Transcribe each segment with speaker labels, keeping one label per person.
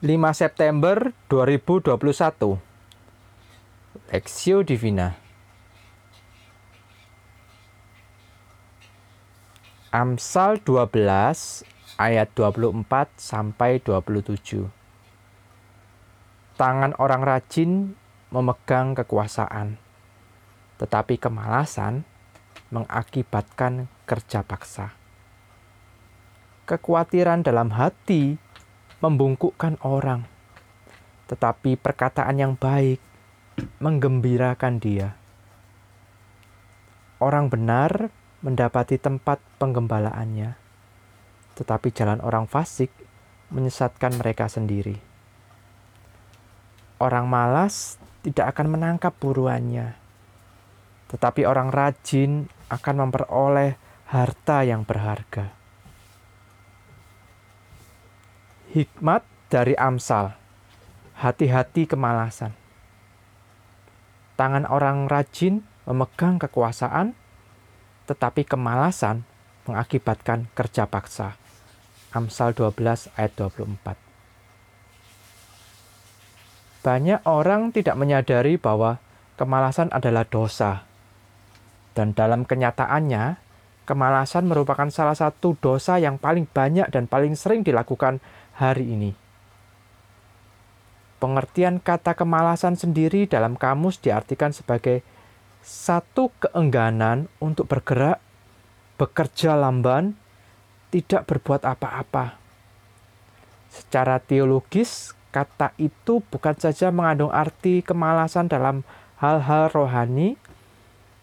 Speaker 1: 5 September 2021 Lexio Divina. Amsal 12 ayat 24 sampai 27 Tangan orang rajin memegang kekuasaan tetapi kemalasan mengakibatkan kerja paksa. Kekhawatiran dalam hati membungkukkan orang, tetapi perkataan yang baik menggembirakan dia. Orang benar mendapati tempat penggembalaannya, tetapi jalan orang fasik menyesatkan mereka sendiri. Orang malas tidak akan menangkap buruannya, tetapi orang rajin akan memperoleh harta yang berharga. Hikmat dari Amsal. Hati-hati kemalasan. Tangan orang rajin memegang kekuasaan, tetapi kemalasan mengakibatkan kerja paksa. Amsal 12 ayat 24. Banyak orang tidak menyadari bahwa kemalasan adalah dosa. Dan dalam kenyataannya, kemalasan merupakan salah satu dosa yang paling banyak dan paling sering dilakukan hari ini. Pengertian kata kemalasan sendiri dalam kamus diartikan sebagai satu keengganan untuk bergerak, bekerja lamban, tidak berbuat apa-apa. Secara teologis, kata itu bukan saja mengandung arti kemalasan dalam hal-hal rohani,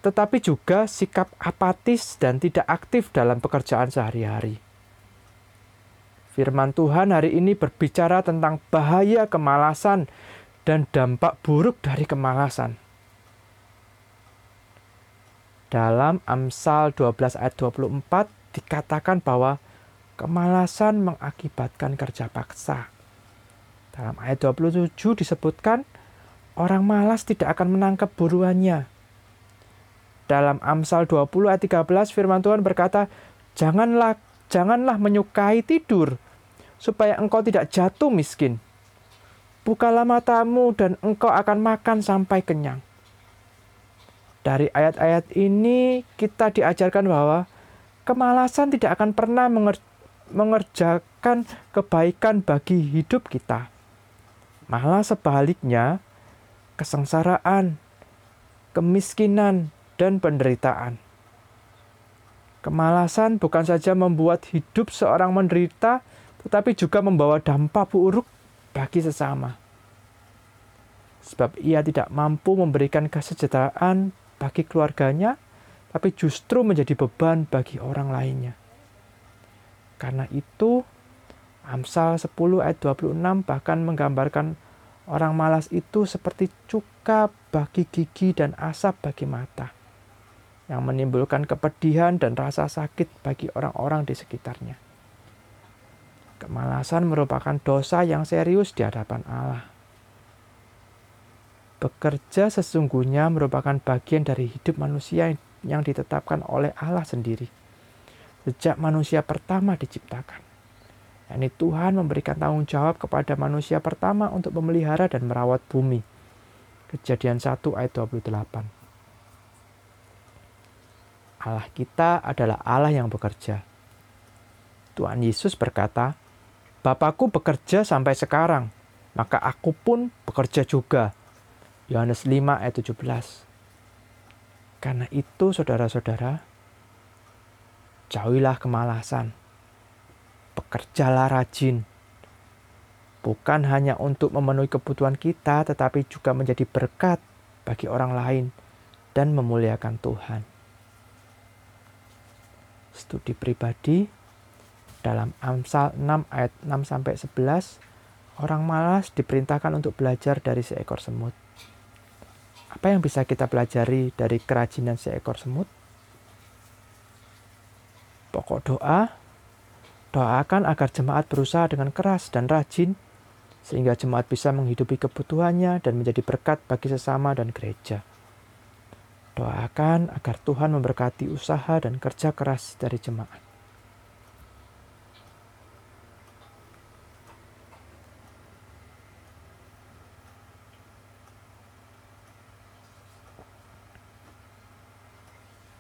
Speaker 1: tetapi juga sikap apatis dan tidak aktif dalam pekerjaan sehari-hari. Firman Tuhan hari ini berbicara tentang bahaya kemalasan dan dampak buruk dari kemalasan. Dalam Amsal 12 ayat 24 dikatakan bahwa kemalasan mengakibatkan kerja paksa. Dalam ayat 27 disebutkan orang malas tidak akan menangkap buruannya. Dalam Amsal 20 ayat 13 firman Tuhan berkata, "Janganlah janganlah menyukai tidur supaya engkau tidak jatuh miskin. Bukalah matamu dan engkau akan makan sampai kenyang. Dari ayat-ayat ini kita diajarkan bahwa kemalasan tidak akan pernah mengerjakan kebaikan bagi hidup kita. Malah sebaliknya, kesengsaraan, kemiskinan, dan penderitaan. Kemalasan bukan saja membuat hidup seorang menderita, tetapi juga membawa dampak buruk bagi sesama. Sebab ia tidak mampu memberikan kesejahteraan bagi keluarganya, tapi justru menjadi beban bagi orang lainnya. Karena itu, Amsal 10 ayat 26 bahkan menggambarkan orang malas itu seperti cuka bagi gigi dan asap bagi mata, yang menimbulkan kepedihan dan rasa sakit bagi orang-orang di sekitarnya. Kemalasan merupakan dosa yang serius di hadapan Allah. Bekerja sesungguhnya merupakan bagian dari hidup manusia yang ditetapkan oleh Allah sendiri. Sejak manusia pertama diciptakan. Yani Tuhan memberikan tanggung jawab kepada manusia pertama untuk memelihara dan merawat bumi. Kejadian 1 ayat 28. Allah kita adalah Allah yang bekerja. Tuhan Yesus berkata, Bapakku bekerja sampai sekarang, maka aku pun bekerja juga. Yohanes 5 ayat 17. Karena itu saudara-saudara, jauhilah kemalasan. Bekerjalah rajin. Bukan hanya untuk memenuhi kebutuhan kita, tetapi juga menjadi berkat bagi orang lain dan memuliakan Tuhan. Studi pribadi dalam Amsal 6 ayat 6 sampai 11, orang malas diperintahkan untuk belajar dari seekor semut. Apa yang bisa kita pelajari dari kerajinan seekor semut? Pokok doa, doakan agar jemaat berusaha dengan keras dan rajin sehingga jemaat bisa menghidupi kebutuhannya dan menjadi berkat bagi sesama dan gereja. Doakan agar Tuhan memberkati usaha dan kerja keras dari jemaat.